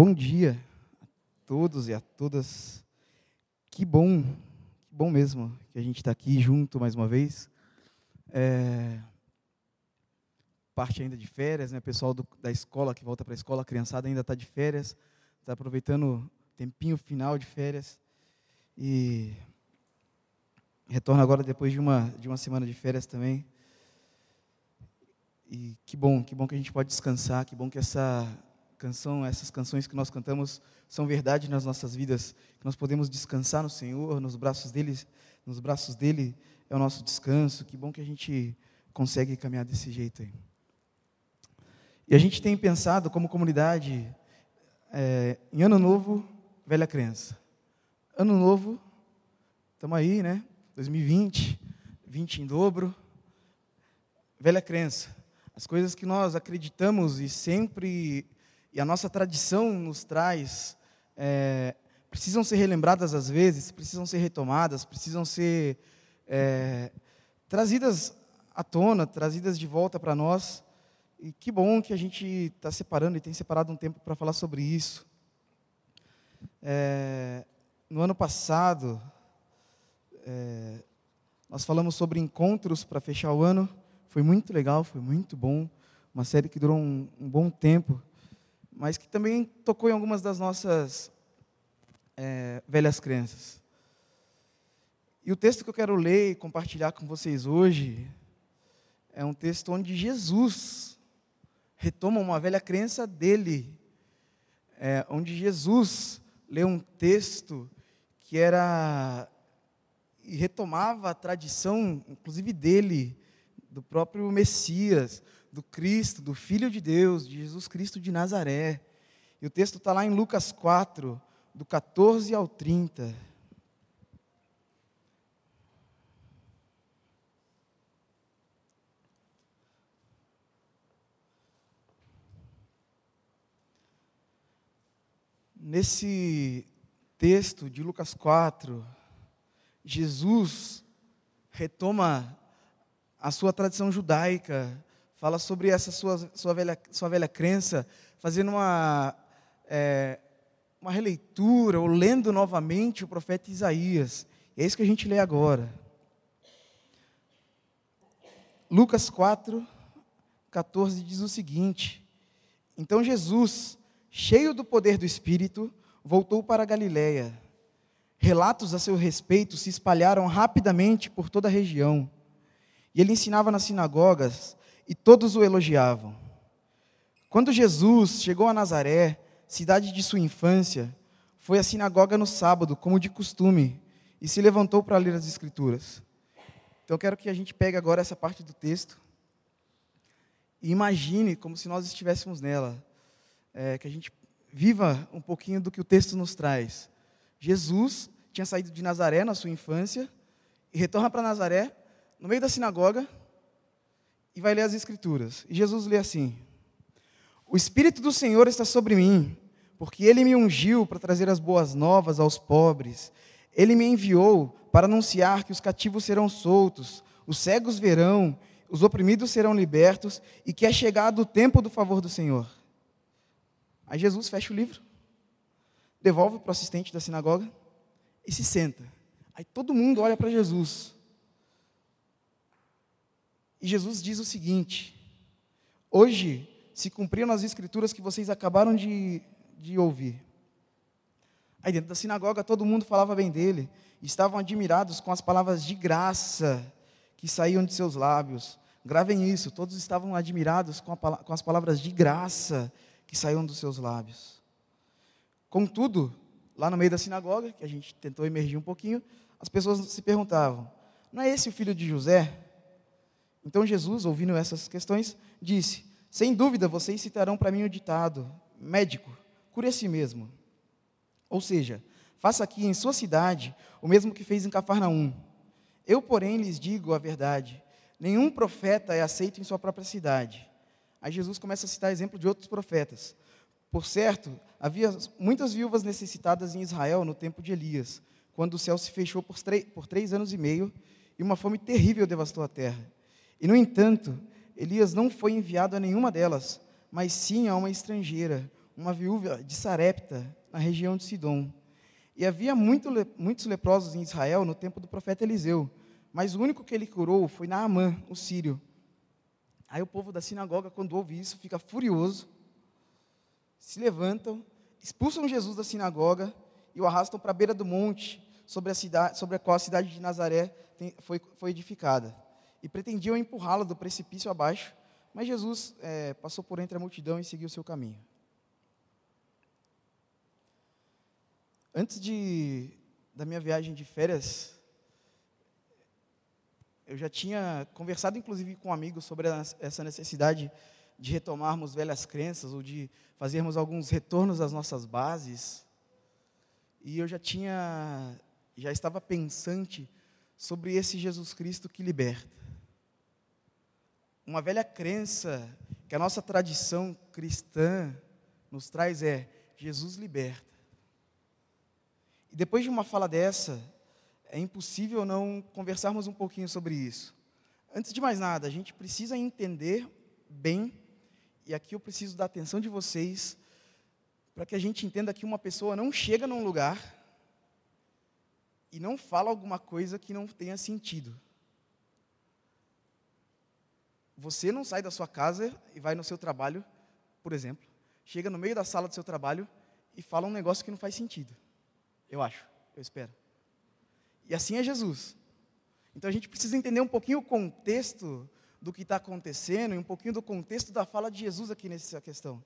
Bom dia a todos e a todas. Que bom, que bom mesmo que a gente está aqui junto mais uma vez. É, parte ainda de férias, né? Pessoal do, da escola que volta para a escola, a criançada ainda está de férias, está aproveitando o tempinho final de férias e retorna agora depois de uma de uma semana de férias também. E que bom, que bom que a gente pode descansar, que bom que essa canção, essas canções que nós cantamos são verdade nas nossas vidas, que nós podemos descansar no Senhor, nos braços dele, nos braços dele é o nosso descanso. Que bom que a gente consegue caminhar desse jeito aí. E a gente tem pensado como comunidade é, em ano novo, velha crença. Ano novo, estamos aí, né? 2020, 20 em dobro, velha crença. As coisas que nós acreditamos e sempre e a nossa tradição nos traz, é, precisam ser relembradas às vezes, precisam ser retomadas, precisam ser é, trazidas à tona, trazidas de volta para nós. E que bom que a gente está separando e tem separado um tempo para falar sobre isso. É, no ano passado, é, nós falamos sobre encontros para fechar o ano. Foi muito legal, foi muito bom. Uma série que durou um, um bom tempo mas que também tocou em algumas das nossas é, velhas crenças. E o texto que eu quero ler e compartilhar com vocês hoje é um texto onde Jesus retoma uma velha crença dele, é, onde Jesus lê um texto que era e retomava a tradição, inclusive dele, do próprio Messias, do Cristo, do Filho de Deus, de Jesus Cristo de Nazaré. E o texto está lá em Lucas 4, do 14 ao 30. Nesse texto de Lucas 4, Jesus retoma a sua tradição judaica, fala sobre essa sua, sua, velha, sua velha crença, fazendo uma, é, uma releitura, ou lendo novamente o profeta Isaías. É isso que a gente lê agora. Lucas 4, 14 diz o seguinte: Então Jesus, cheio do poder do Espírito, voltou para Galiléia. Relatos a seu respeito se espalharam rapidamente por toda a região. E ele ensinava nas sinagogas e todos o elogiavam. Quando Jesus chegou a Nazaré, cidade de sua infância, foi à sinagoga no sábado, como de costume, e se levantou para ler as Escrituras. Então eu quero que a gente pegue agora essa parte do texto e imagine como se nós estivéssemos nela, é, que a gente viva um pouquinho do que o texto nos traz. Jesus tinha saído de Nazaré na sua infância e retorna para Nazaré, no meio da sinagoga, e vai ler as Escrituras. E Jesus lê assim: O Espírito do Senhor está sobre mim, porque ele me ungiu para trazer as boas novas aos pobres. Ele me enviou para anunciar que os cativos serão soltos, os cegos verão, os oprimidos serão libertos e que é chegado o tempo do favor do Senhor. Aí Jesus fecha o livro, devolve para o assistente da sinagoga e se senta. Aí todo mundo olha para Jesus. E Jesus diz o seguinte: Hoje se cumpriram as escrituras que vocês acabaram de, de ouvir. Aí dentro da sinagoga todo mundo falava bem dele, estavam admirados com as palavras de graça que saíam de seus lábios. Gravem isso, todos estavam admirados com, a, com as palavras de graça que saíam dos seus lábios. Contudo, lá no meio da sinagoga, que a gente tentou emergir um pouquinho, as pessoas se perguntavam: não é esse o filho de José? Então Jesus, ouvindo essas questões, disse: Sem dúvida vocês citarão para mim o ditado: Médico, cure a si mesmo. Ou seja, faça aqui em sua cidade o mesmo que fez em Cafarnaum. Eu, porém, lhes digo a verdade: nenhum profeta é aceito em sua própria cidade. Aí Jesus começa a citar exemplo de outros profetas. Por certo, havia muitas viúvas necessitadas em Israel no tempo de Elias, quando o céu se fechou por, por três anos e meio e uma fome terrível devastou a terra. E, no entanto, Elias não foi enviado a nenhuma delas, mas sim a uma estrangeira, uma viúva de Sarepta, na região de Sidom. E havia muito, muitos leprosos em Israel no tempo do profeta Eliseu, mas o único que ele curou foi Naamã, o sírio. Aí o povo da sinagoga, quando ouve isso, fica furioso, se levantam, expulsam Jesus da sinagoga e o arrastam para a beira do monte, sobre a, cidade, sobre a qual a cidade de Nazaré tem, foi, foi edificada. E pretendiam empurrá-lo do precipício abaixo, mas Jesus é, passou por entre a multidão e seguiu seu caminho. Antes de, da minha viagem de férias, eu já tinha conversado, inclusive, com um amigos sobre essa necessidade de retomarmos velhas crenças ou de fazermos alguns retornos às nossas bases. E eu já tinha, já estava pensante sobre esse Jesus Cristo que liberta. Uma velha crença que a nossa tradição cristã nos traz é: Jesus liberta. E depois de uma fala dessa, é impossível não conversarmos um pouquinho sobre isso. Antes de mais nada, a gente precisa entender bem, e aqui eu preciso da atenção de vocês, para que a gente entenda que uma pessoa não chega num lugar e não fala alguma coisa que não tenha sentido. Você não sai da sua casa e vai no seu trabalho, por exemplo, chega no meio da sala do seu trabalho e fala um negócio que não faz sentido. Eu acho, eu espero. E assim é Jesus. Então a gente precisa entender um pouquinho o contexto do que está acontecendo e um pouquinho do contexto da fala de Jesus aqui nessa questão.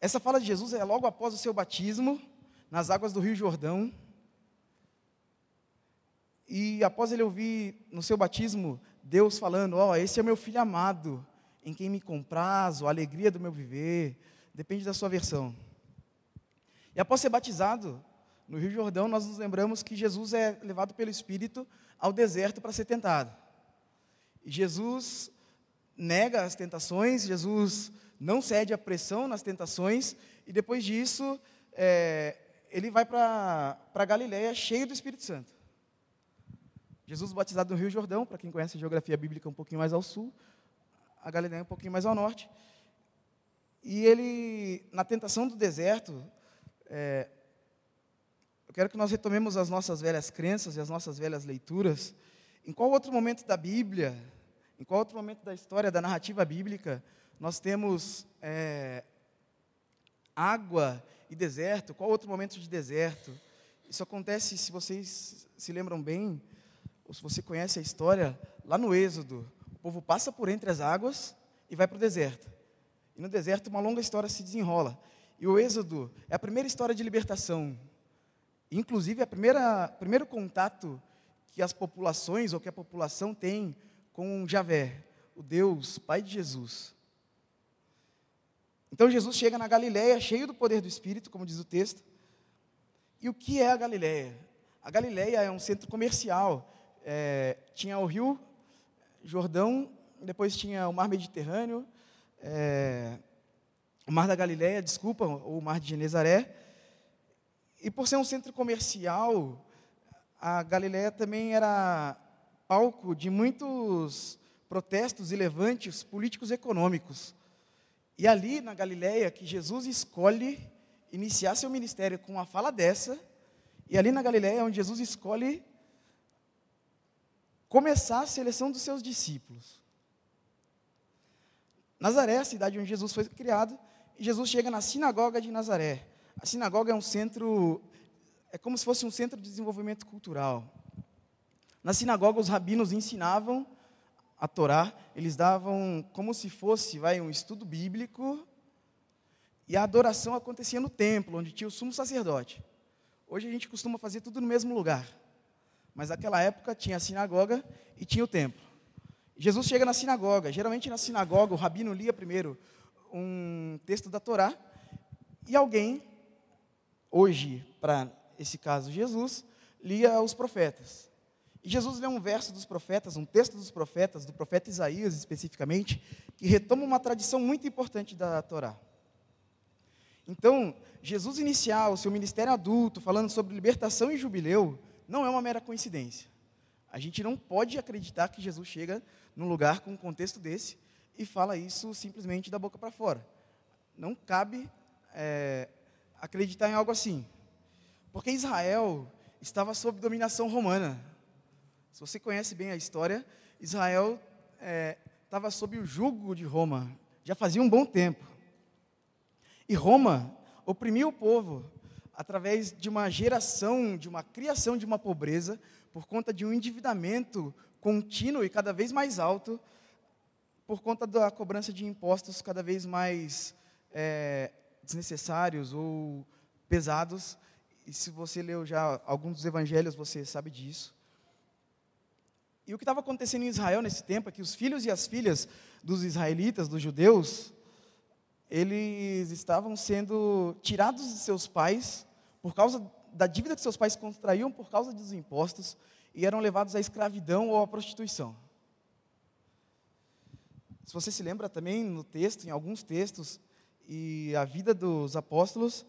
Essa fala de Jesus é logo após o seu batismo, nas águas do Rio Jordão. E após ele ouvir no seu batismo Deus falando: Ó, oh, esse é meu filho amado, em quem me comprazo, a alegria do meu viver. Depende da sua versão. E após ser batizado, no Rio Jordão, nós nos lembramos que Jesus é levado pelo Espírito ao deserto para ser tentado. E Jesus nega as tentações, Jesus não cede à pressão nas tentações, e depois disso, é, ele vai para Galiléia cheio do Espírito Santo. Jesus batizado no Rio Jordão, para quem conhece a geografia bíblica um pouquinho mais ao sul, a Galiléia um pouquinho mais ao norte. E ele, na tentação do deserto, é, quero que nós retomemos as nossas velhas crenças e as nossas velhas leituras. Em qual outro momento da Bíblia, em qual outro momento da história, da narrativa bíblica, nós temos é, água e deserto? Qual outro momento de deserto? Isso acontece, se vocês se lembram bem, se você conhece a história, lá no Êxodo. O povo passa por entre as águas e vai para o deserto. E no deserto uma longa história se desenrola. E o Êxodo é a primeira história de libertação Inclusive, o primeiro contato que as populações ou que a população tem com Javé, o Deus, Pai de Jesus. Então Jesus chega na Galiléia cheio do poder do Espírito, como diz o texto. E o que é a Galiléia? A Galiléia é um centro comercial. É, tinha o Rio Jordão, depois tinha o Mar Mediterrâneo, é, o Mar da Galiléia, desculpa, ou o Mar de Genezaré, e por ser um centro comercial, a Galiléia também era palco de muitos protestos e levantes políticos e econômicos. E ali na Galiléia que Jesus escolhe iniciar seu ministério com uma fala dessa, e ali na Galiléia é onde Jesus escolhe começar a seleção dos seus discípulos. Nazaré, a cidade onde Jesus foi criado, e Jesus chega na sinagoga de Nazaré. A sinagoga é um centro, é como se fosse um centro de desenvolvimento cultural. Na sinagoga, os rabinos ensinavam a Torá, eles davam como se fosse vai, um estudo bíblico, e a adoração acontecia no templo, onde tinha o sumo sacerdote. Hoje a gente costuma fazer tudo no mesmo lugar. Mas naquela época tinha a sinagoga e tinha o templo. Jesus chega na sinagoga. Geralmente na sinagoga o rabino lia primeiro um texto da Torá e alguém hoje, para esse caso, Jesus, lia os profetas. E Jesus lê um verso dos profetas, um texto dos profetas, do profeta Isaías especificamente, que retoma uma tradição muito importante da Torá. Então, Jesus iniciar o seu ministério adulto falando sobre libertação e jubileu não é uma mera coincidência. A gente não pode acreditar que Jesus chega num lugar com um contexto desse e fala isso simplesmente da boca para fora. Não cabe é, acreditar em algo assim. Porque Israel estava sob dominação romana. Se você conhece bem a história, Israel é, estava sob o jugo de Roma, já fazia um bom tempo. E Roma oprimiu o povo através de uma geração, de uma criação de uma pobreza, por conta de um endividamento contínuo e cada vez mais alto, por conta da cobrança de impostos cada vez mais é, desnecessários ou pesados. E se você leu já alguns dos evangelhos, você sabe disso. E o que estava acontecendo em Israel nesse tempo é que os filhos e as filhas dos israelitas, dos judeus, eles estavam sendo tirados de seus pais por causa da dívida que seus pais contraíam por causa dos impostos e eram levados à escravidão ou à prostituição. Se você se lembra também no texto, em alguns textos, e a vida dos apóstolos,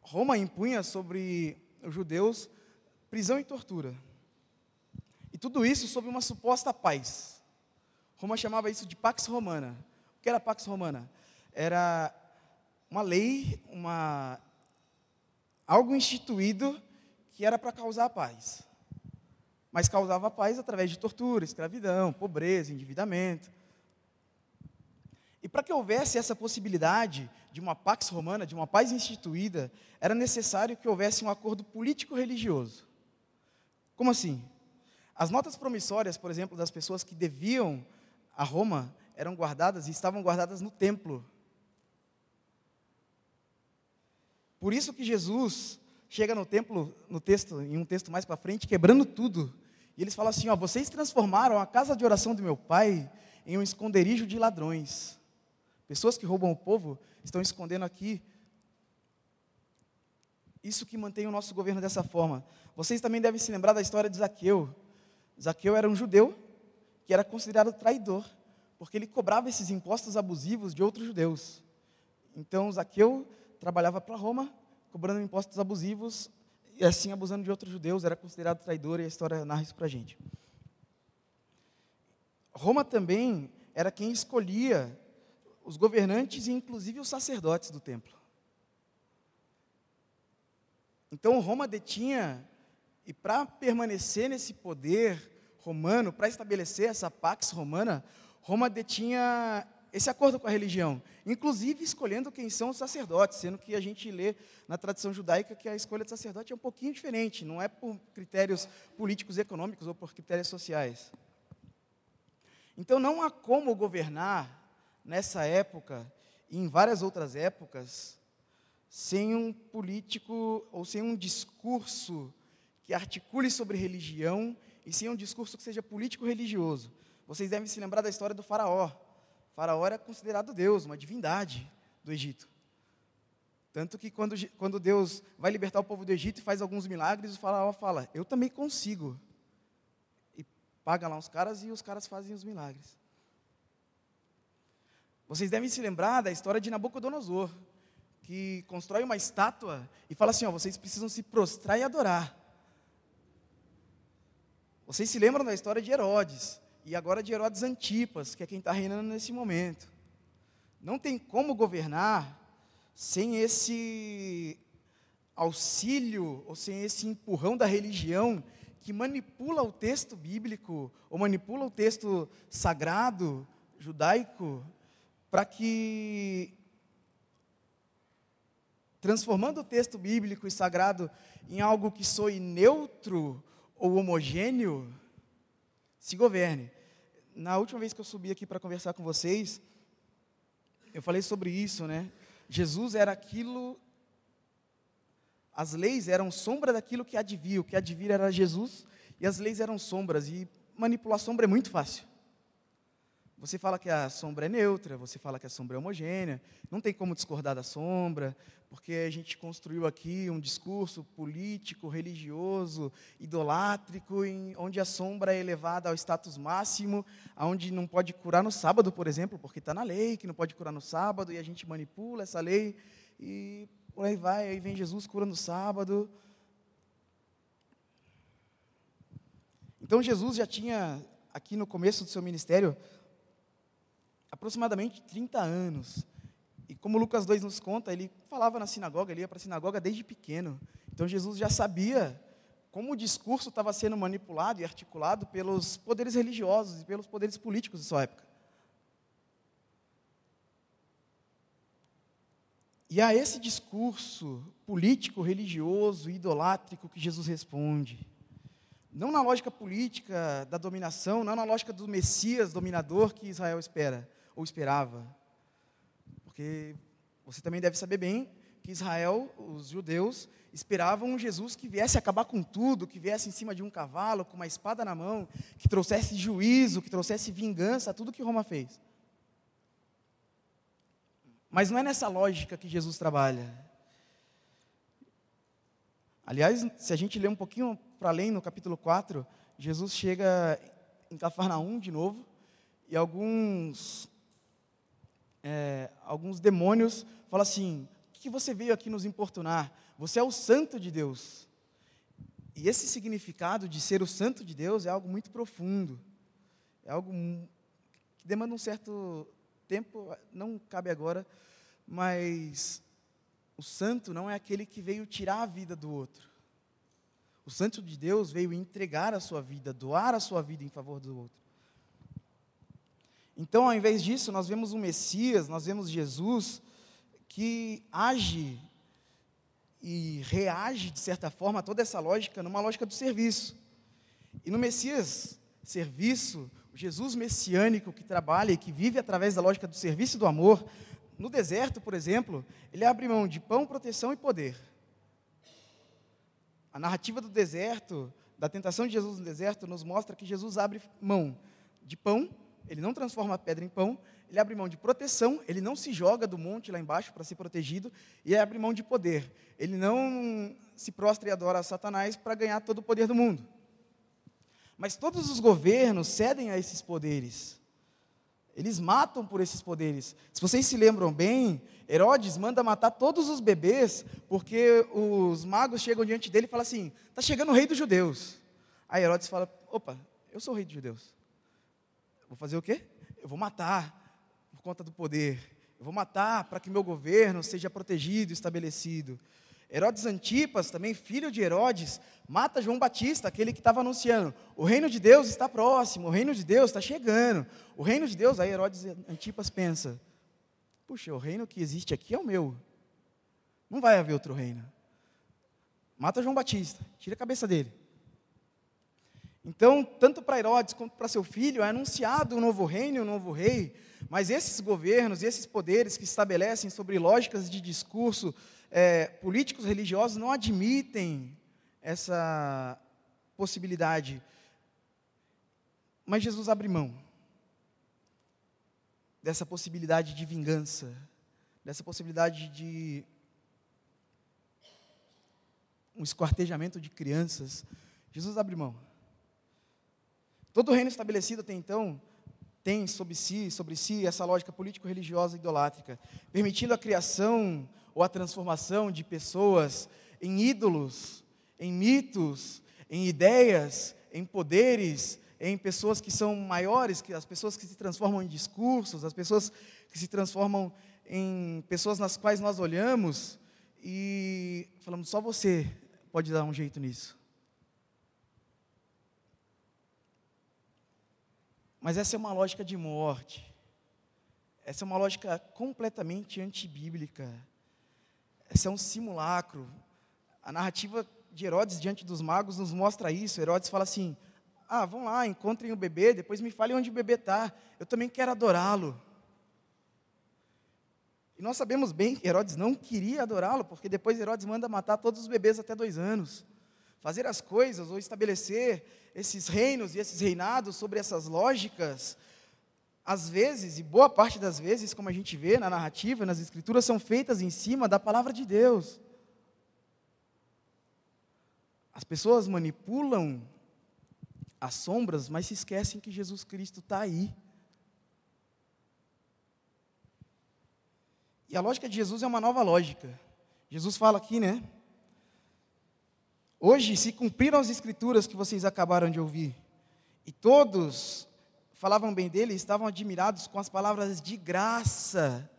Roma impunha sobre os judeus prisão e tortura. E tudo isso sob uma suposta paz. Roma chamava isso de Pax Romana. O que era Pax Romana? Era uma lei, uma algo instituído que era para causar paz. Mas causava paz através de tortura, escravidão, pobreza, endividamento. E para que houvesse essa possibilidade de uma pax romana, de uma paz instituída, era necessário que houvesse um acordo político-religioso. Como assim? As notas promissórias, por exemplo, das pessoas que deviam a Roma eram guardadas e estavam guardadas no templo. Por isso que Jesus chega no templo, no texto, em um texto mais para frente, quebrando tudo. E eles falam assim: ó, vocês transformaram a casa de oração do meu pai em um esconderijo de ladrões. Pessoas que roubam o povo estão escondendo aqui. Isso que mantém o nosso governo dessa forma. Vocês também devem se lembrar da história de Zaqueu. Zaqueu era um judeu que era considerado traidor, porque ele cobrava esses impostos abusivos de outros judeus. Então, Zaqueu trabalhava para Roma, cobrando impostos abusivos e assim abusando de outros judeus, era considerado traidor e a história narra isso para a gente. Roma também era quem escolhia os governantes e inclusive os sacerdotes do templo. Então Roma detinha e para permanecer nesse poder romano, para estabelecer essa pax romana, Roma detinha esse acordo com a religião, inclusive escolhendo quem são os sacerdotes, sendo que a gente lê na tradição judaica que a escolha de sacerdote é um pouquinho diferente, não é por critérios políticos e econômicos ou por critérios sociais. Então não há como governar nessa época e em várias outras épocas sem um político ou sem um discurso que articule sobre religião e sim um discurso que seja político-religioso. Vocês devem se lembrar da história do faraó. Faraó era considerado Deus, uma divindade do Egito. Tanto que quando, quando Deus vai libertar o povo do Egito e faz alguns milagres, o faraó fala, eu também consigo. E paga lá uns caras e os caras fazem os milagres. Vocês devem se lembrar da história de Nabucodonosor, que constrói uma estátua e fala assim: ó, vocês precisam se prostrar e adorar. Vocês se lembram da história de Herodes, e agora de Herodes Antipas, que é quem está reinando nesse momento. Não tem como governar sem esse auxílio, ou sem esse empurrão da religião que manipula o texto bíblico, ou manipula o texto sagrado, judaico, para que, transformando o texto bíblico e sagrado em algo que soe neutro ou homogêneo, se governe. Na última vez que eu subi aqui para conversar com vocês, eu falei sobre isso, né? Jesus era aquilo, as leis eram sombra daquilo que advia, o que advia era Jesus, e as leis eram sombras, e manipular sombra é muito fácil. Você fala que a sombra é neutra, você fala que a sombra é homogênea, não tem como discordar da sombra, porque a gente construiu aqui um discurso político, religioso, idolátrico, em, onde a sombra é elevada ao status máximo, onde não pode curar no sábado, por exemplo, porque está na lei que não pode curar no sábado, e a gente manipula essa lei, e por aí vai, aí vem Jesus cura no sábado. Então Jesus já tinha, aqui no começo do seu ministério, aproximadamente 30 anos. E como Lucas 2 nos conta, ele falava na sinagoga, ele ia para a sinagoga desde pequeno. Então Jesus já sabia como o discurso estava sendo manipulado e articulado pelos poderes religiosos e pelos poderes políticos de sua época. E a esse discurso político, religioso, idolátrico que Jesus responde. Não na lógica política da dominação, não na lógica do Messias dominador que Israel espera, ou esperava. Porque você também deve saber bem que Israel, os judeus, esperavam um Jesus que viesse acabar com tudo, que viesse em cima de um cavalo, com uma espada na mão, que trouxesse juízo, que trouxesse vingança tudo que Roma fez. Mas não é nessa lógica que Jesus trabalha. Aliás, se a gente ler um pouquinho para além, no capítulo 4, Jesus chega em Cafarnaum de novo, e alguns, é, alguns demônios falam assim: O que você veio aqui nos importunar? Você é o santo de Deus. E esse significado de ser o santo de Deus é algo muito profundo. É algo que demanda um certo tempo, não cabe agora, mas o santo não é aquele que veio tirar a vida do outro. O santo de Deus veio entregar a sua vida, doar a sua vida em favor do outro. Então, ao invés disso, nós vemos um Messias, nós vemos Jesus que age e reage, de certa forma, a toda essa lógica numa lógica do serviço. E no Messias, serviço, o Jesus messiânico que trabalha e que vive através da lógica do serviço e do amor, no deserto, por exemplo, ele abre mão de pão, proteção e poder. A narrativa do deserto, da tentação de Jesus no deserto, nos mostra que Jesus abre mão de pão, ele não transforma a pedra em pão, ele abre mão de proteção, ele não se joga do monte lá embaixo para ser protegido, e abre mão de poder. Ele não se prostra e adora a Satanás para ganhar todo o poder do mundo. Mas todos os governos cedem a esses poderes. Eles matam por esses poderes. Se vocês se lembram bem, Herodes manda matar todos os bebês, porque os magos chegam diante dele e falam assim: está chegando o rei dos judeus. Aí Herodes fala: opa, eu sou o rei dos judeus. Vou fazer o quê? Eu vou matar por conta do poder. Eu vou matar para que meu governo seja protegido, estabelecido. Herodes Antipas, também filho de Herodes, mata João Batista, aquele que estava anunciando: o reino de Deus está próximo, o reino de Deus está chegando. O reino de Deus, aí Herodes Antipas pensa: puxa, o reino que existe aqui é o meu. Não vai haver outro reino. Mata João Batista, tira a cabeça dele. Então, tanto para Herodes quanto para seu filho é anunciado um novo reino, um novo rei, mas esses governos, esses poderes que estabelecem sobre lógicas de discurso, é, políticos religiosos não admitem essa possibilidade. Mas Jesus abre mão dessa possibilidade de vingança, dessa possibilidade de um esquartejamento de crianças. Jesus abre mão. Todo reino estabelecido até então tem sobre si, sobre si essa lógica político-religiosa idolátrica, permitindo a criação ou a transformação de pessoas em ídolos, em mitos, em ideias, em poderes, em pessoas que são maiores, que as pessoas que se transformam em discursos, as pessoas que se transformam em pessoas nas quais nós olhamos e falamos só você pode dar um jeito nisso. Mas essa é uma lógica de morte. Essa é uma lógica completamente antibíblica. Esse é um simulacro. A narrativa de Herodes diante dos magos nos mostra isso. Herodes fala assim: Ah, vão lá, encontrem o bebê, depois me falem onde o bebê está. Eu também quero adorá-lo. E nós sabemos bem que Herodes não queria adorá-lo, porque depois Herodes manda matar todos os bebês até dois anos. Fazer as coisas ou estabelecer esses reinos e esses reinados sobre essas lógicas às vezes, e boa parte das vezes, como a gente vê na narrativa, nas escrituras, são feitas em cima da palavra de Deus. As pessoas manipulam as sombras, mas se esquecem que Jesus Cristo está aí. E a lógica de Jesus é uma nova lógica. Jesus fala aqui, né? Hoje se cumpriram as escrituras que vocês acabaram de ouvir. E todos falavam bem dele e estavam admirados com as palavras de graça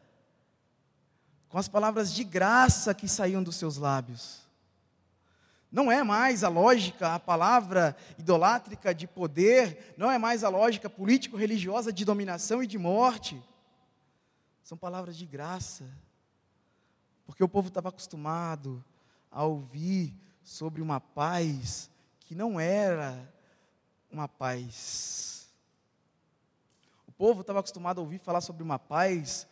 com as palavras de graça que saíam dos seus lábios. Não é mais a lógica, a palavra idolátrica de poder, não é mais a lógica político-religiosa de dominação e de morte. São palavras de graça. Porque o povo estava acostumado a ouvir sobre uma paz que não era uma paz. O povo estava acostumado a ouvir falar sobre uma paz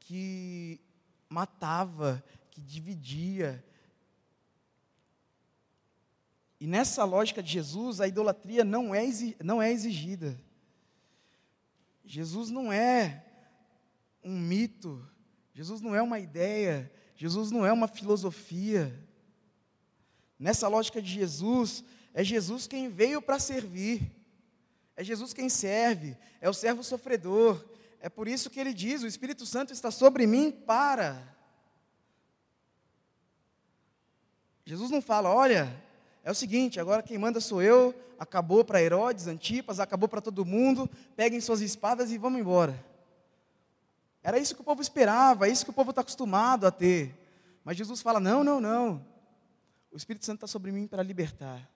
que matava, que dividia. E nessa lógica de Jesus, a idolatria não é, não é exigida. Jesus não é um mito, Jesus não é uma ideia, Jesus não é uma filosofia. Nessa lógica de Jesus, é Jesus quem veio para servir, é Jesus quem serve, é o servo sofredor, é por isso que ele diz: O Espírito Santo está sobre mim para. Jesus não fala, olha, é o seguinte, agora quem manda sou eu, acabou para Herodes, Antipas, acabou para todo mundo, peguem suas espadas e vamos embora. Era isso que o povo esperava, é isso que o povo está acostumado a ter. Mas Jesus fala: não, não, não. O Espírito Santo está sobre mim para libertar,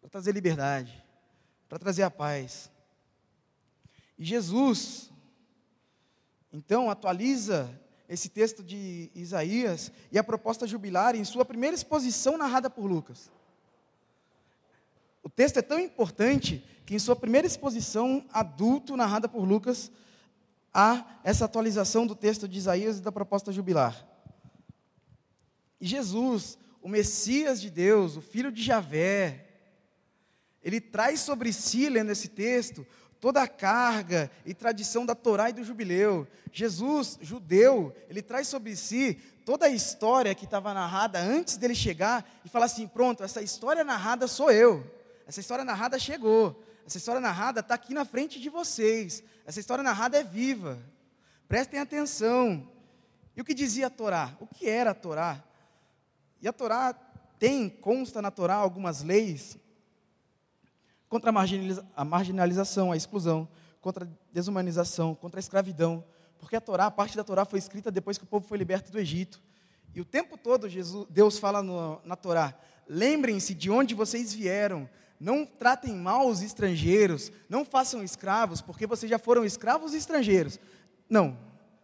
para trazer liberdade, para trazer a paz. E Jesus, então, atualiza esse texto de Isaías e a proposta jubilar em sua primeira exposição narrada por Lucas. O texto é tão importante que em sua primeira exposição adulto narrada por Lucas há essa atualização do texto de Isaías e da proposta jubilar. E Jesus, o Messias de Deus, o filho de Javé, ele traz sobre si, lendo esse texto, toda a carga e tradição da Torá e do jubileu. Jesus, judeu, ele traz sobre si toda a história que estava narrada antes dele chegar e fala assim: pronto, essa história narrada sou eu. Essa história narrada chegou. Essa história narrada está aqui na frente de vocês. Essa história narrada é viva. Prestem atenção. E o que dizia a Torá? O que era a Torá? E a Torá tem, consta na Torá algumas leis contra a, marginaliza a marginalização, a exclusão, contra a desumanização, contra a escravidão, porque a Torá, a parte da Torá foi escrita depois que o povo foi liberto do Egito. E o tempo todo Jesus, Deus fala no, na Torá: lembrem-se de onde vocês vieram, não tratem mal os estrangeiros, não façam escravos, porque vocês já foram escravos estrangeiros. Não,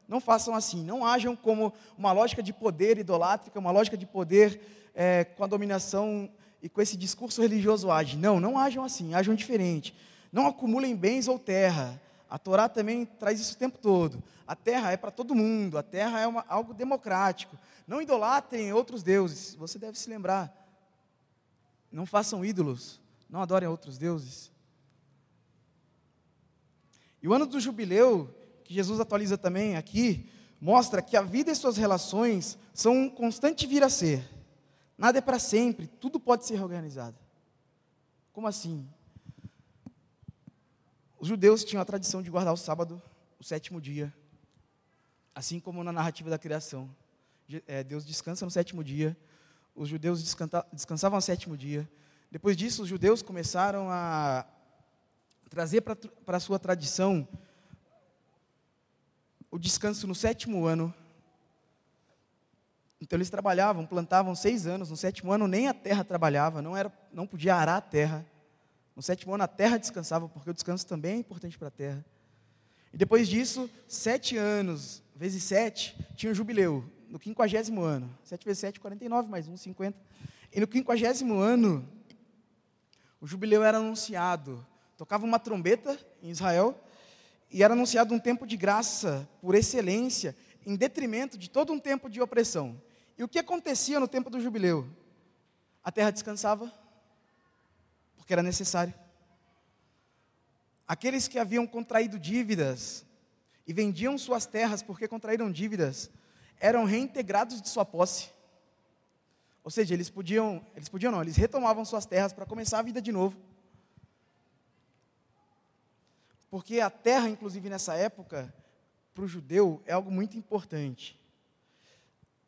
não façam assim, não ajam como uma lógica de poder idolátrica, uma lógica de poder é, com a dominação e com esse discurso religioso age. Não, não ajam assim, ajam diferente. Não acumulem bens ou terra. A Torá também traz isso o tempo todo. A terra é para todo mundo, a terra é uma, algo democrático. Não idolatrem outros deuses. Você deve se lembrar. Não façam ídolos, não adorem outros deuses. E o ano do jubileu, que Jesus atualiza também aqui, mostra que a vida e suas relações são um constante vir a ser. Nada é para sempre, tudo pode ser reorganizado. Como assim? Os judeus tinham a tradição de guardar o sábado, o sétimo dia, assim como na narrativa da criação. É, Deus descansa no sétimo dia, os judeus descansavam no sétimo dia. Depois disso, os judeus começaram a trazer para a sua tradição o descanso no sétimo ano então eles trabalhavam, plantavam seis anos. No sétimo ano nem a terra trabalhava, não, era, não podia arar a terra. No sétimo ano a terra descansava, porque o descanso também é importante para a terra. E depois disso, sete anos, vezes sete, tinha o jubileu, no quinquagésimo ano. Sete vezes sete, 49, mais um, 50. E no quinquagésimo ano, o jubileu era anunciado. Tocava uma trombeta em Israel, e era anunciado um tempo de graça, por excelência, em detrimento de todo um tempo de opressão. E o que acontecia no tempo do jubileu? A terra descansava, porque era necessário. Aqueles que haviam contraído dívidas e vendiam suas terras porque contraíram dívidas, eram reintegrados de sua posse. Ou seja, eles podiam, eles podiam não, eles retomavam suas terras para começar a vida de novo. Porque a terra, inclusive nessa época, para o judeu é algo muito importante.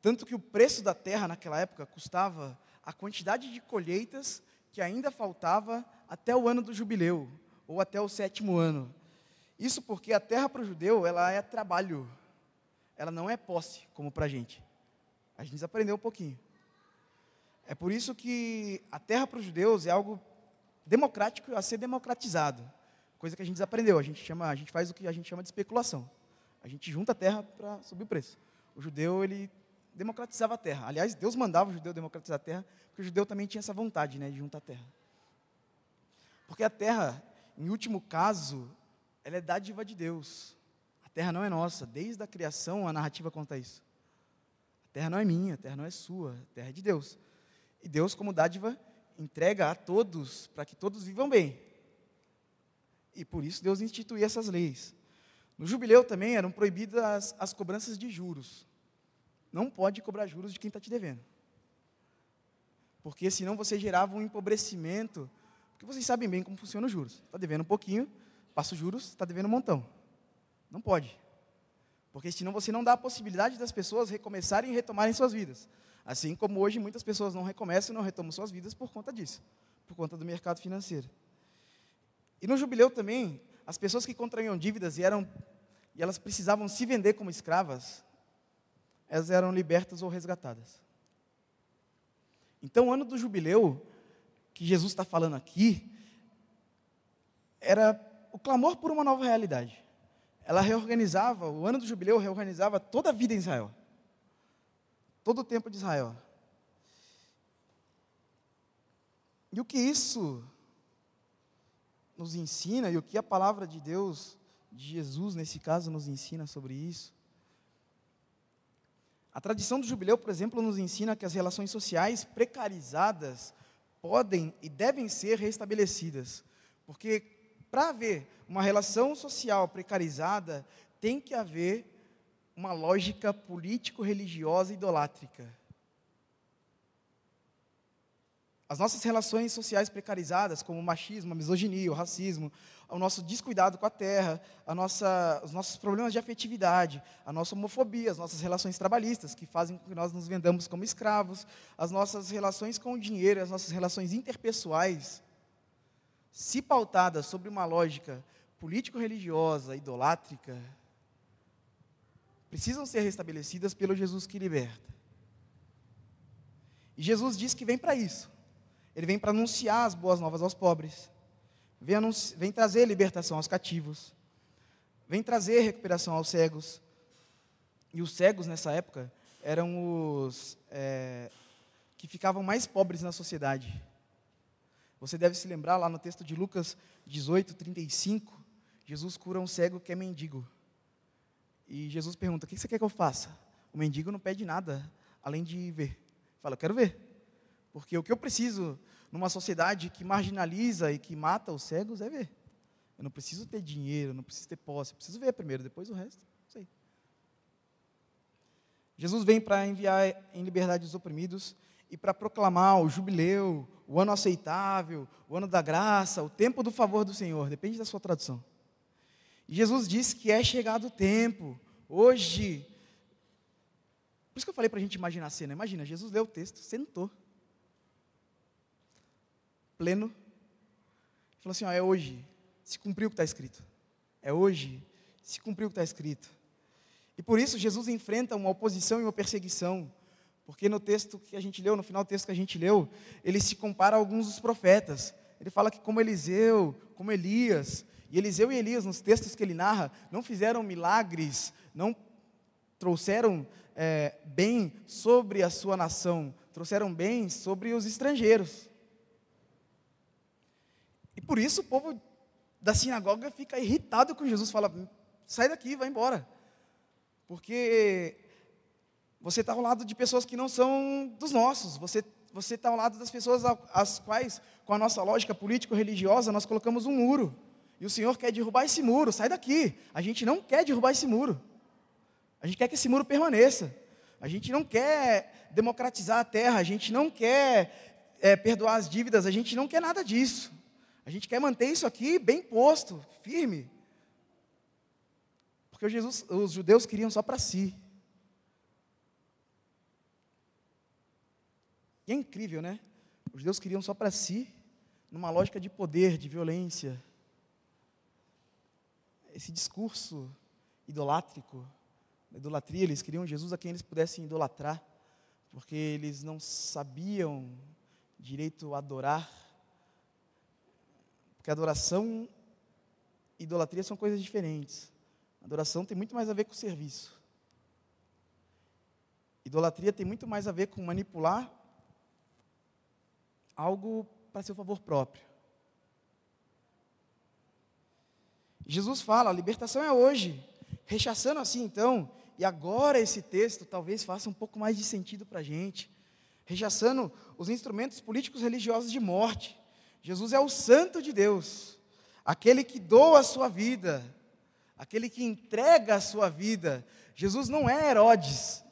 Tanto que o preço da terra naquela época custava a quantidade de colheitas que ainda faltava até o ano do jubileu, ou até o sétimo ano. Isso porque a terra para o judeu ela é trabalho, ela não é posse, como para a gente. A gente aprendeu um pouquinho. É por isso que a terra para os judeus é algo democrático a ser democratizado. Coisa que a gente desaprendeu. A gente, chama, a gente faz o que a gente chama de especulação. A gente junta a terra para subir o preço. O judeu, ele democratizava a terra. Aliás, Deus mandava o judeu democratizar a terra, porque o judeu também tinha essa vontade né, de juntar a terra. Porque a terra, em último caso, ela é dádiva de Deus. A terra não é nossa. Desde a criação, a narrativa conta isso. A terra não é minha, a terra não é sua, a terra é de Deus. E Deus, como dádiva, entrega a todos para que todos vivam bem. E por isso Deus instituiu essas leis. No jubileu também eram proibidas as, as cobranças de juros. Não pode cobrar juros de quem está te devendo. Porque senão você gerava um empobrecimento. Porque vocês sabem bem como funciona os juros. Está devendo um pouquinho, passa os juros, está devendo um montão. Não pode. Porque senão você não dá a possibilidade das pessoas recomeçarem e retomarem suas vidas. Assim como hoje muitas pessoas não recomeçam e não retomam suas vidas por conta disso, por conta do mercado financeiro. E no jubileu também, as pessoas que contraíam dívidas e, eram, e elas precisavam se vender como escravas, elas eram libertas ou resgatadas. Então, o ano do jubileu, que Jesus está falando aqui, era o clamor por uma nova realidade. Ela reorganizava, o ano do jubileu reorganizava toda a vida em Israel todo o tempo de Israel. E o que isso nos ensina, e o que a palavra de Deus, de Jesus nesse caso, nos ensina sobre isso? A tradição do jubileu, por exemplo, nos ensina que as relações sociais precarizadas podem e devem ser restabelecidas. Porque para haver uma relação social precarizada, tem que haver uma lógica político-religiosa idolátrica. As nossas relações sociais precarizadas, como o machismo, a misoginia, o racismo, o nosso descuidado com a terra, a nossa, os nossos problemas de afetividade, a nossa homofobia, as nossas relações trabalhistas, que fazem com que nós nos vendamos como escravos, as nossas relações com o dinheiro, as nossas relações interpessoais, se pautadas sobre uma lógica político-religiosa, idolátrica, precisam ser restabelecidas pelo Jesus que liberta. E Jesus diz que vem para isso. Ele vem para anunciar as boas novas aos pobres. Vem, vem, trazer libertação aos cativos. Vem trazer recuperação aos cegos. E os cegos, nessa época, eram os é, que ficavam mais pobres na sociedade. Você deve se lembrar lá no texto de Lucas 18, 35, Jesus cura um cego que é mendigo. E Jesus pergunta: O que você quer que eu faça? O mendigo não pede nada além de ver. Fala: Eu quero ver. Porque o que eu preciso numa sociedade que marginaliza e que mata os cegos é ver. Eu não preciso ter dinheiro, não preciso ter posse, eu preciso ver primeiro, depois o resto, sei. Jesus vem para enviar em liberdade os oprimidos e para proclamar o jubileu, o ano aceitável, o ano da graça, o tempo do favor do Senhor, depende da sua tradução. E Jesus disse que é chegado o tempo, hoje. Por isso que eu falei para a gente imaginar a cena. Imagina, Jesus leu o texto, sentou, pleno, falou assim: ó, é hoje, se cumpriu o que está escrito. É hoje, se cumpriu o que está escrito. E por isso Jesus enfrenta uma oposição e uma perseguição. Porque no texto que a gente leu, no final do texto que a gente leu, ele se compara a alguns dos profetas. Ele fala que como Eliseu, como Elias, e Eliseu e Elias, nos textos que ele narra, não fizeram milagres, não trouxeram é, bem sobre a sua nação, trouxeram bem sobre os estrangeiros. E por isso o povo da sinagoga fica irritado com Jesus, fala: sai daqui, vai embora. Porque você está ao lado de pessoas que não são dos nossos, você você está ao lado das pessoas às quais, com a nossa lógica político-religiosa, nós colocamos um muro. E o Senhor quer derrubar esse muro, sai daqui. A gente não quer derrubar esse muro. A gente quer que esse muro permaneça. A gente não quer democratizar a terra, a gente não quer é, perdoar as dívidas, a gente não quer nada disso. A gente quer manter isso aqui bem posto, firme. Porque Jesus, os judeus queriam só para si. E é incrível, né? Os judeus queriam só para si, numa lógica de poder, de violência esse discurso idolátrico idolatria, eles queriam Jesus a quem eles pudessem idolatrar, porque eles não sabiam direito adorar. Porque adoração e idolatria são coisas diferentes. Adoração tem muito mais a ver com serviço. Idolatria tem muito mais a ver com manipular algo para seu favor próprio. Jesus fala, a libertação é hoje. Rechaçando assim, então, e agora esse texto talvez faça um pouco mais de sentido para a gente. Rechaçando os instrumentos políticos religiosos de morte. Jesus é o santo de Deus, aquele que doa a sua vida, aquele que entrega a sua vida. Jesus não é Herodes,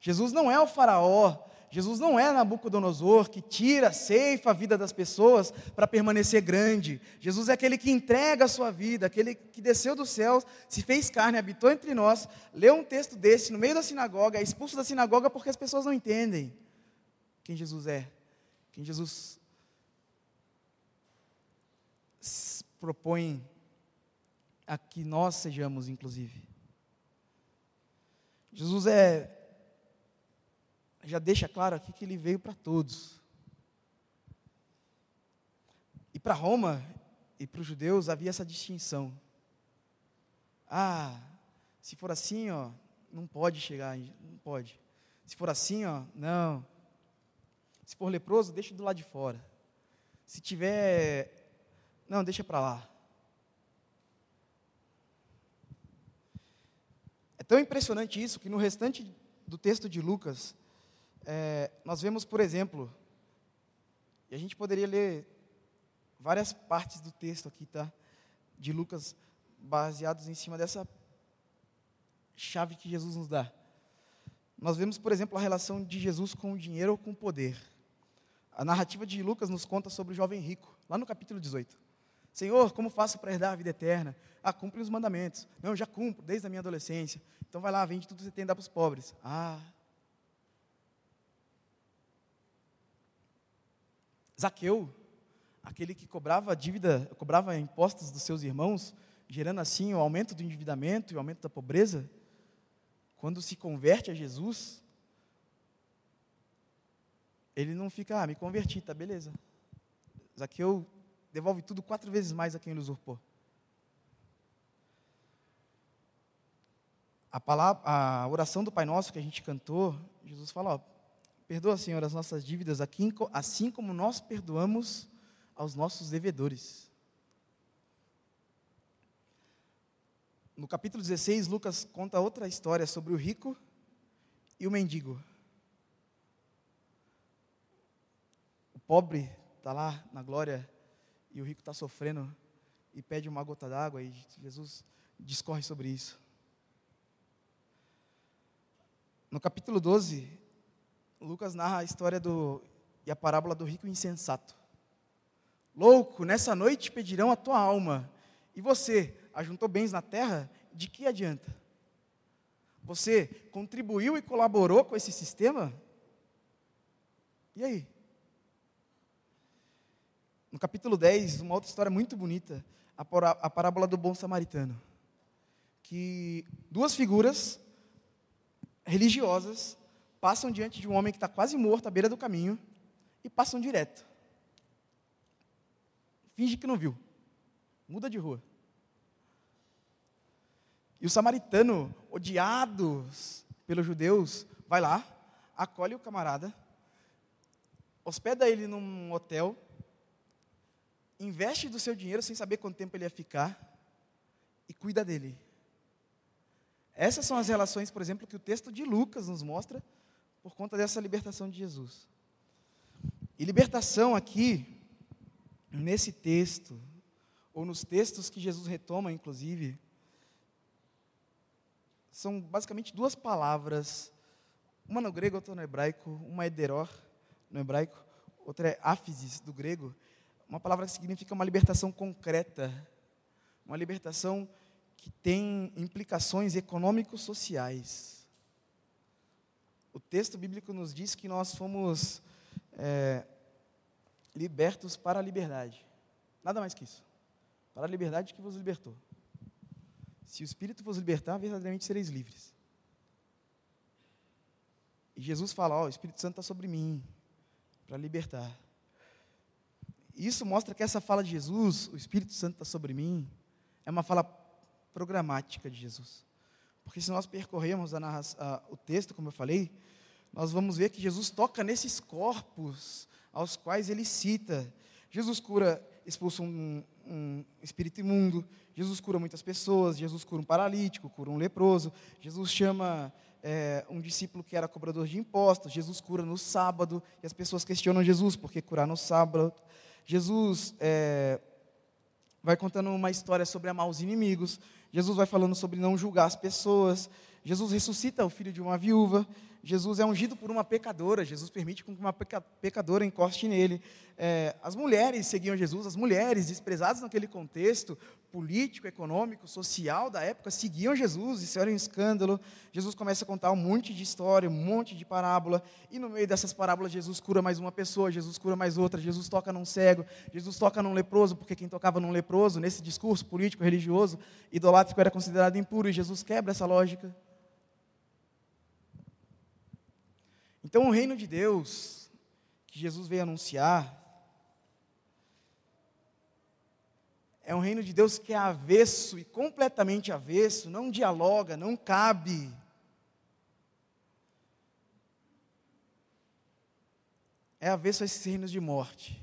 Jesus não é o Faraó, Jesus não é Nabucodonosor que tira, ceifa a vida das pessoas para permanecer grande. Jesus é aquele que entrega a sua vida, aquele que desceu dos céus, se fez carne, habitou entre nós, leu um texto desse no meio da sinagoga, é expulso da sinagoga porque as pessoas não entendem quem Jesus é, quem Jesus propõe a que nós sejamos, inclusive. Jesus é já deixa claro aqui que ele veio para todos. E para Roma e para os judeus havia essa distinção. Ah, se for assim, ó, não pode chegar, não pode. Se for assim, ó, não. Se for leproso, deixa do lado de fora. Se tiver, não, deixa para lá. É tão impressionante isso que no restante do texto de Lucas, é, nós vemos, por exemplo, e a gente poderia ler várias partes do texto aqui, tá? De Lucas, baseados em cima dessa chave que Jesus nos dá. Nós vemos, por exemplo, a relação de Jesus com o dinheiro ou com o poder. A narrativa de Lucas nos conta sobre o jovem rico, lá no capítulo 18. Senhor, como faço para herdar a vida eterna? Ah, cumpre os mandamentos. Não, eu já cumpro desde a minha adolescência. Então vai lá, vende tudo que você tem e dá para os pobres. Ah, Zaqueu, aquele que cobrava dívida, cobrava impostos dos seus irmãos, gerando assim o aumento do endividamento e o aumento da pobreza, quando se converte a Jesus, ele não fica, ah, me converti, tá beleza. Zaqueu devolve tudo quatro vezes mais a quem ele usurpou. A, palavra, a oração do Pai Nosso que a gente cantou, Jesus fala, ó, Perdoa, Senhor, as nossas dívidas, assim como nós perdoamos aos nossos devedores. No capítulo 16, Lucas conta outra história sobre o rico e o mendigo. O pobre está lá na glória e o rico está sofrendo e pede uma gota d'água e Jesus discorre sobre isso. No capítulo 12, Lucas narra a história do e a parábola do rico insensato. Louco, nessa noite pedirão a tua alma. E você ajuntou bens na terra? De que adianta? Você contribuiu e colaborou com esse sistema? E aí? No capítulo 10, uma outra história muito bonita, a parábola do bom samaritano. Que duas figuras religiosas passam diante de um homem que está quase morto à beira do caminho e passam direto. Finge que não viu. Muda de rua. E o samaritano, odiado pelos judeus, vai lá, acolhe o camarada, hospeda ele num hotel, investe do seu dinheiro sem saber quanto tempo ele ia ficar e cuida dele. Essas são as relações, por exemplo, que o texto de Lucas nos mostra por conta dessa libertação de Jesus. E libertação aqui, nesse texto, ou nos textos que Jesus retoma, inclusive, são basicamente duas palavras, uma no grego, outra no hebraico, uma é deror no hebraico, outra é áfisis do grego, uma palavra que significa uma libertação concreta, uma libertação que tem implicações econômico-sociais o texto bíblico nos diz que nós fomos é, libertos para a liberdade. Nada mais que isso. Para a liberdade que vos libertou. Se o Espírito vos libertar, verdadeiramente sereis livres. E Jesus fala: Ó, oh, o Espírito Santo está sobre mim, para libertar. Isso mostra que essa fala de Jesus, o Espírito Santo está sobre mim, é uma fala programática de Jesus. Porque se nós percorrermos a a, o texto, como eu falei, nós vamos ver que Jesus toca nesses corpos aos quais ele cita. Jesus cura, expulsa um, um espírito imundo, Jesus cura muitas pessoas, Jesus cura um paralítico, cura um leproso, Jesus chama é, um discípulo que era cobrador de impostos, Jesus cura no sábado, e as pessoas questionam Jesus, por que curar no sábado? Jesus é, vai contando uma história sobre amar os inimigos, Jesus vai falando sobre não julgar as pessoas, Jesus ressuscita o filho de uma viúva, Jesus é ungido por uma pecadora, Jesus permite que uma pecadora encoste nele. É, as mulheres seguiam Jesus, as mulheres desprezadas naquele contexto político, econômico, social da época, seguiam Jesus, isso era um escândalo. Jesus começa a contar um monte de história, um monte de parábola, e no meio dessas parábolas, Jesus cura mais uma pessoa, Jesus cura mais outra, Jesus toca num cego, Jesus toca num leproso, porque quem tocava num leproso, nesse discurso político, religioso, idolátrico, era considerado impuro, e Jesus quebra essa lógica. Então, o reino de Deus, que Jesus veio anunciar, é um reino de Deus que é avesso e completamente avesso, não dialoga, não cabe. É avesso a esses reinos de morte.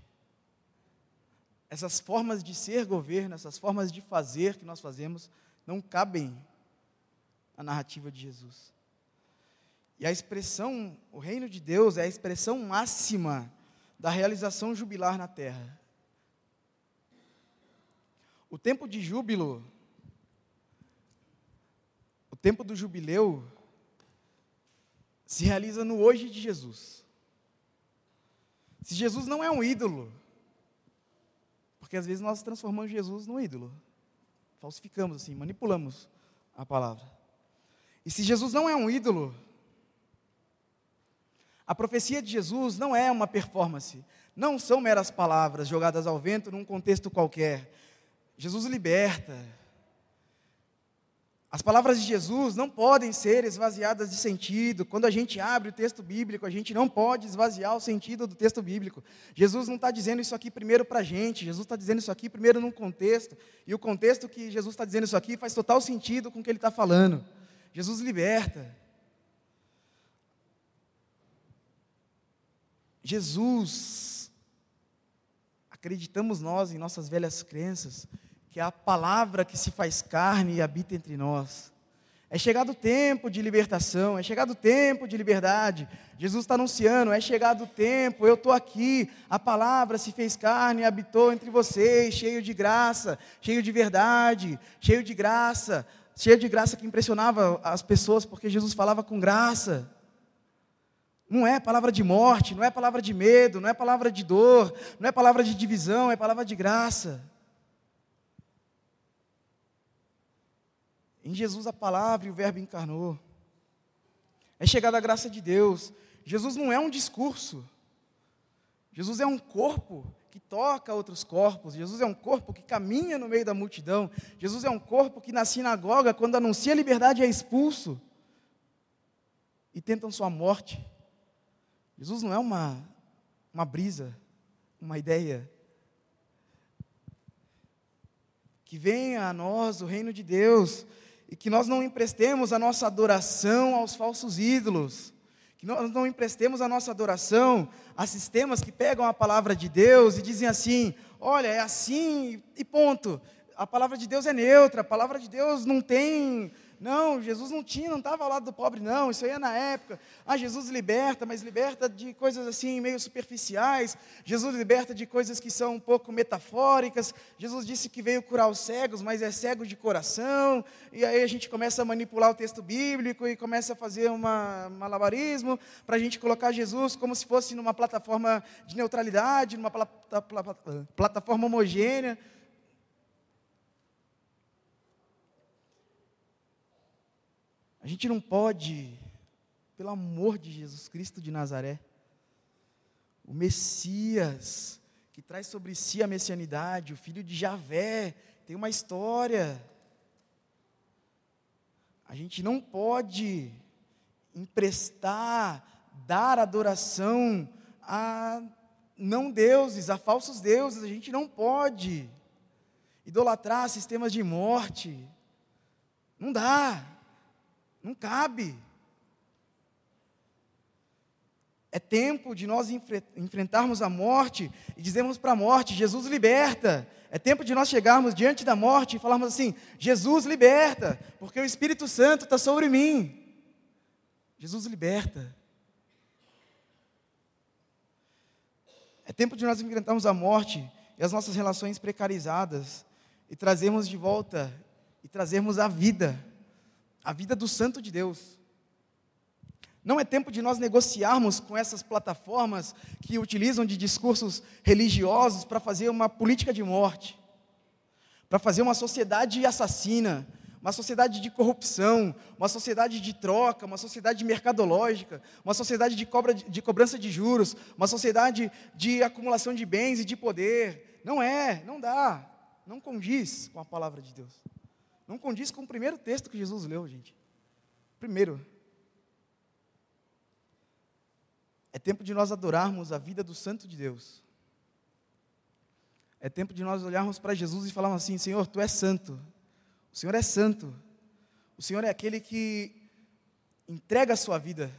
Essas formas de ser governo, essas formas de fazer que nós fazemos, não cabem à narrativa de Jesus. E a expressão, o reino de Deus é a expressão máxima da realização jubilar na terra. O tempo de júbilo, o tempo do jubileu, se realiza no hoje de Jesus. Se Jesus não é um ídolo, porque às vezes nós transformamos Jesus num ídolo, falsificamos assim, manipulamos a palavra. E se Jesus não é um ídolo, a profecia de Jesus não é uma performance, não são meras palavras jogadas ao vento num contexto qualquer. Jesus liberta. As palavras de Jesus não podem ser esvaziadas de sentido. Quando a gente abre o texto bíblico, a gente não pode esvaziar o sentido do texto bíblico. Jesus não está dizendo isso aqui primeiro para a gente, Jesus está dizendo isso aqui primeiro num contexto. E o contexto que Jesus está dizendo isso aqui faz total sentido com o que ele está falando. Jesus liberta. Jesus, acreditamos nós em nossas velhas crenças, que é a palavra que se faz carne e habita entre nós. É chegado o tempo de libertação, é chegado o tempo de liberdade. Jesus está anunciando: é chegado o tempo, eu estou aqui, a palavra se fez carne e habitou entre vocês, cheio de graça, cheio de verdade, cheio de graça, cheio de graça que impressionava as pessoas, porque Jesus falava com graça. Não é palavra de morte, não é palavra de medo, não é palavra de dor, não é palavra de divisão, é palavra de graça. Em Jesus a palavra e o Verbo encarnou. É chegada a graça de Deus. Jesus não é um discurso. Jesus é um corpo que toca outros corpos. Jesus é um corpo que caminha no meio da multidão. Jesus é um corpo que na sinagoga, quando anuncia a liberdade, é expulso e tentam sua morte. Jesus não é uma, uma brisa, uma ideia. Que venha a nós o reino de Deus e que nós não emprestemos a nossa adoração aos falsos ídolos, que nós não emprestemos a nossa adoração a sistemas que pegam a palavra de Deus e dizem assim: olha, é assim e ponto. A palavra de Deus é neutra, a palavra de Deus não tem não, Jesus não tinha, não estava ao lado do pobre, não. Isso aí é na época. Ah, Jesus liberta, mas liberta de coisas assim meio superficiais. Jesus liberta de coisas que são um pouco metafóricas. Jesus disse que veio curar os cegos, mas é cego de coração. E aí a gente começa a manipular o texto bíblico e começa a fazer um malabarismo para a gente colocar Jesus como se fosse numa plataforma de neutralidade, numa plataforma homogênea. A gente não pode, pelo amor de Jesus Cristo de Nazaré, o Messias, que traz sobre si a messianidade, o filho de Javé, tem uma história. A gente não pode emprestar dar adoração a não deuses, a falsos deuses. A gente não pode idolatrar sistemas de morte. Não dá. Não cabe. É tempo de nós enfrentarmos a morte e dizermos para a morte: Jesus liberta. É tempo de nós chegarmos diante da morte e falarmos assim: Jesus liberta, porque o Espírito Santo está sobre mim. Jesus liberta. É tempo de nós enfrentarmos a morte e as nossas relações precarizadas e trazermos de volta e trazermos a vida, a vida do Santo de Deus. Não é tempo de nós negociarmos com essas plataformas que utilizam de discursos religiosos para fazer uma política de morte, para fazer uma sociedade assassina, uma sociedade de corrupção, uma sociedade de troca, uma sociedade mercadológica, uma sociedade de, cobra, de cobrança de juros, uma sociedade de acumulação de bens e de poder. Não é, não dá, não condiz com a palavra de Deus. Não condiz com o primeiro texto que Jesus leu, gente. Primeiro, É tempo de nós adorarmos a vida do Santo de Deus. É tempo de nós olharmos para Jesus e falarmos assim: Senhor, tu és santo. O Senhor é santo. O Senhor é aquele que entrega a sua vida.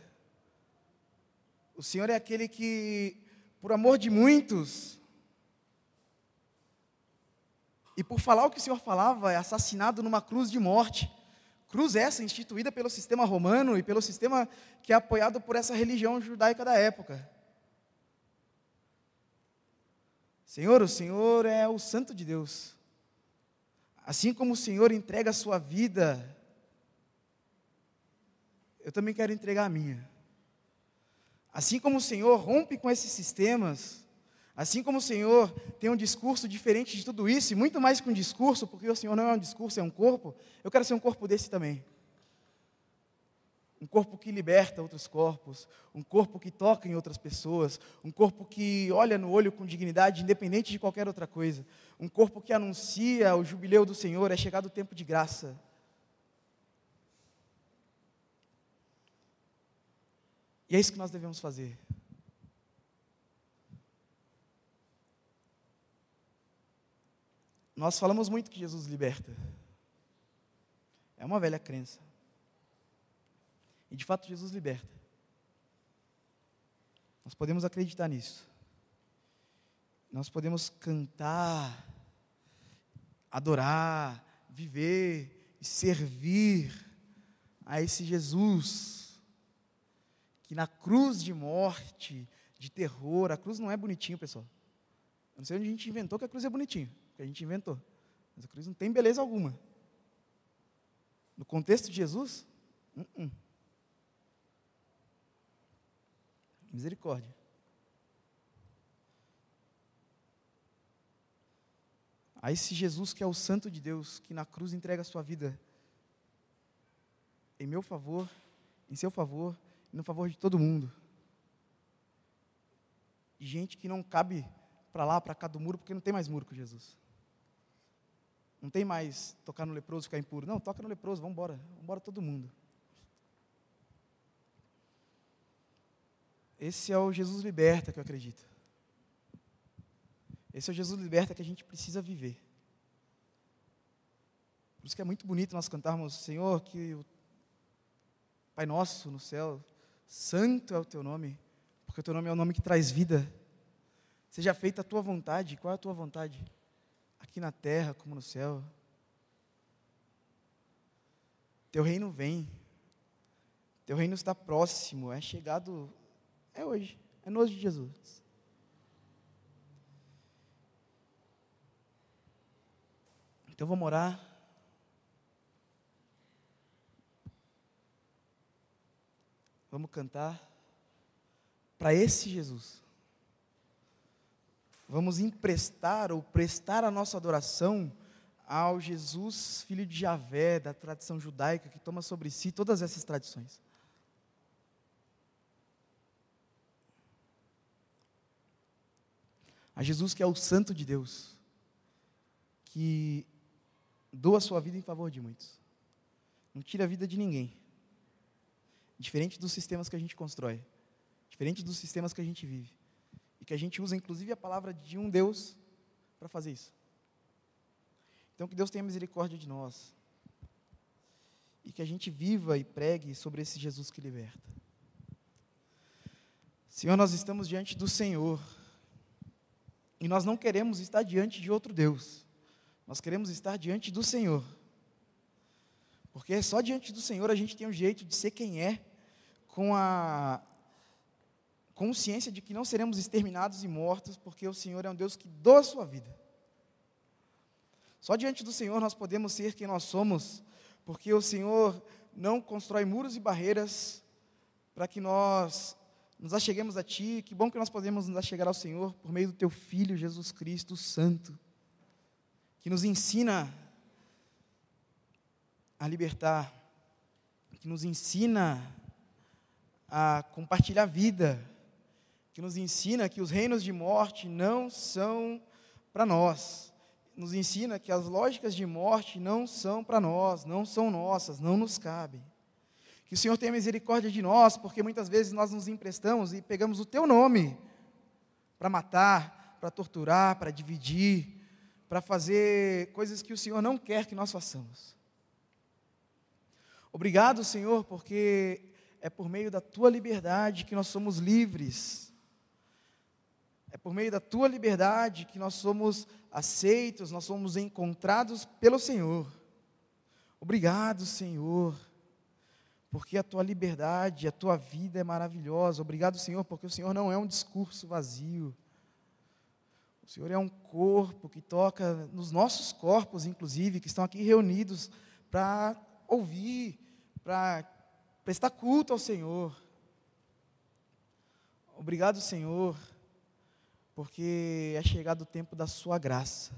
O Senhor é aquele que, por amor de muitos, e por falar o que o Senhor falava, é assassinado numa cruz de morte. Cruz essa instituída pelo sistema romano e pelo sistema que é apoiado por essa religião judaica da época. Senhor, o Senhor é o Santo de Deus. Assim como o Senhor entrega a sua vida, eu também quero entregar a minha. Assim como o Senhor rompe com esses sistemas, Assim como o Senhor tem um discurso diferente de tudo isso, e muito mais que um discurso, porque o Senhor não é um discurso, é um corpo, eu quero ser um corpo desse também. Um corpo que liberta outros corpos, um corpo que toca em outras pessoas, um corpo que olha no olho com dignidade, independente de qualquer outra coisa, um corpo que anuncia o jubileu do Senhor, é chegado o tempo de graça. E é isso que nós devemos fazer. Nós falamos muito que Jesus liberta. É uma velha crença. E de fato Jesus liberta. Nós podemos acreditar nisso. Nós podemos cantar, adorar, viver e servir a esse Jesus que na cruz de morte, de terror, a cruz não é bonitinho, pessoal. Eu não sei onde a gente inventou que a cruz é bonitinho que a gente inventou. Mas a cruz não tem beleza alguma. No contexto de Jesus, uh -uh. misericórdia. A esse Jesus que é o Santo de Deus, que na cruz entrega a sua vida em meu favor, em seu favor e no favor de todo mundo. Gente que não cabe para lá, para cá do muro, porque não tem mais muro com Jesus. Não tem mais tocar no leproso ficar impuro. Não, toca no leproso, vamos embora. Vamos embora todo mundo. Esse é o Jesus liberta que eu acredito. Esse é o Jesus liberta que a gente precisa viver. Por isso que é muito bonito nós cantarmos, Senhor, que o Pai nosso no céu, santo é o teu nome, porque o teu nome é o nome que traz vida. Seja feita a tua vontade. Qual é a tua vontade? Aqui na terra como no céu. Teu reino vem. Teu reino está próximo, é chegado, é hoje, é no de Jesus. Então vamos orar. Vamos cantar para esse Jesus vamos emprestar ou prestar a nossa adoração ao Jesus, filho de Javé, da tradição judaica, que toma sobre si todas essas tradições. A Jesus que é o Santo de Deus, que doa sua vida em favor de muitos, não tira a vida de ninguém, diferente dos sistemas que a gente constrói. diferente dos sistemas que a gente vive. E que a gente usa, inclusive, a palavra de um Deus para fazer isso. Então, que Deus tenha misericórdia de nós. E que a gente viva e pregue sobre esse Jesus que liberta. Senhor, nós estamos diante do Senhor. E nós não queremos estar diante de outro Deus. Nós queremos estar diante do Senhor. Porque só diante do Senhor a gente tem um jeito de ser quem é, com a consciência de que não seremos exterminados e mortos, porque o Senhor é um Deus que doa a sua vida. Só diante do Senhor nós podemos ser quem nós somos, porque o Senhor não constrói muros e barreiras para que nós nos acheguemos a Ti. Que bom que nós podemos nos achegar ao Senhor por meio do Teu Filho, Jesus Cristo Santo, que nos ensina a libertar, que nos ensina a compartilhar a vida, que nos ensina que os reinos de morte não são para nós, nos ensina que as lógicas de morte não são para nós, não são nossas, não nos cabem. Que o Senhor tenha misericórdia de nós, porque muitas vezes nós nos emprestamos e pegamos o teu nome para matar, para torturar, para dividir, para fazer coisas que o Senhor não quer que nós façamos. Obrigado, Senhor, porque é por meio da tua liberdade que nós somos livres. É por meio da tua liberdade que nós somos aceitos, nós somos encontrados pelo Senhor. Obrigado, Senhor, porque a tua liberdade, a tua vida é maravilhosa. Obrigado, Senhor, porque o Senhor não é um discurso vazio. O Senhor é um corpo que toca nos nossos corpos, inclusive, que estão aqui reunidos para ouvir, para prestar culto ao Senhor. Obrigado, Senhor, porque é chegado o tempo da Sua graça.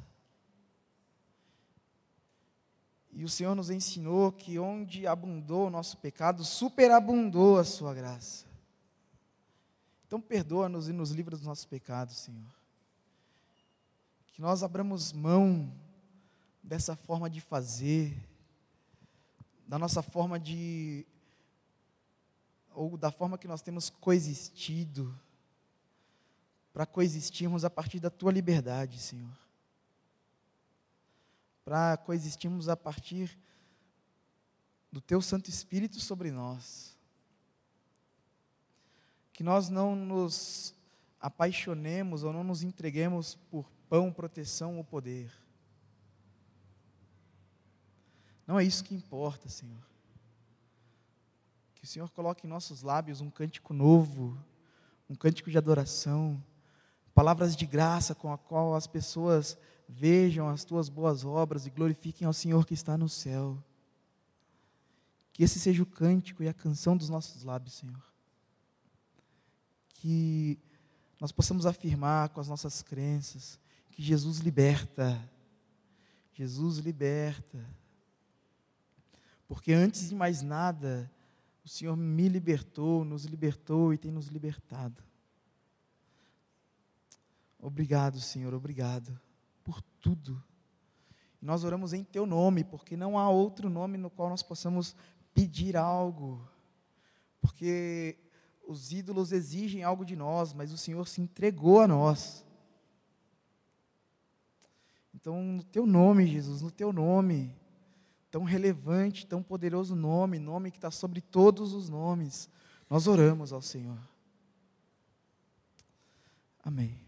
E o Senhor nos ensinou que onde abundou o nosso pecado, superabundou a Sua graça. Então, perdoa-nos e nos livra dos nossos pecados, Senhor. Que nós abramos mão dessa forma de fazer, da nossa forma de. ou da forma que nós temos coexistido, para coexistirmos a partir da tua liberdade, Senhor. Para coexistirmos a partir do teu Santo Espírito sobre nós. Que nós não nos apaixonemos ou não nos entreguemos por pão, proteção ou poder não é isso que importa, Senhor. Que o Senhor coloque em nossos lábios um cântico novo, um cântico de adoração, palavras de graça com a qual as pessoas vejam as tuas boas obras e glorifiquem ao Senhor que está no céu. Que esse seja o cântico e a canção dos nossos lábios, Senhor. Que nós possamos afirmar com as nossas crenças que Jesus liberta. Jesus liberta. Porque antes de mais nada, o Senhor me libertou, nos libertou e tem nos libertado. Obrigado, Senhor, obrigado por tudo. Nós oramos em Teu nome, porque não há outro nome no qual nós possamos pedir algo. Porque os ídolos exigem algo de nós, mas o Senhor se entregou a nós. Então, no Teu nome, Jesus, no Teu nome tão relevante, tão poderoso nome, nome que está sobre todos os nomes. Nós oramos ao Senhor. Amém.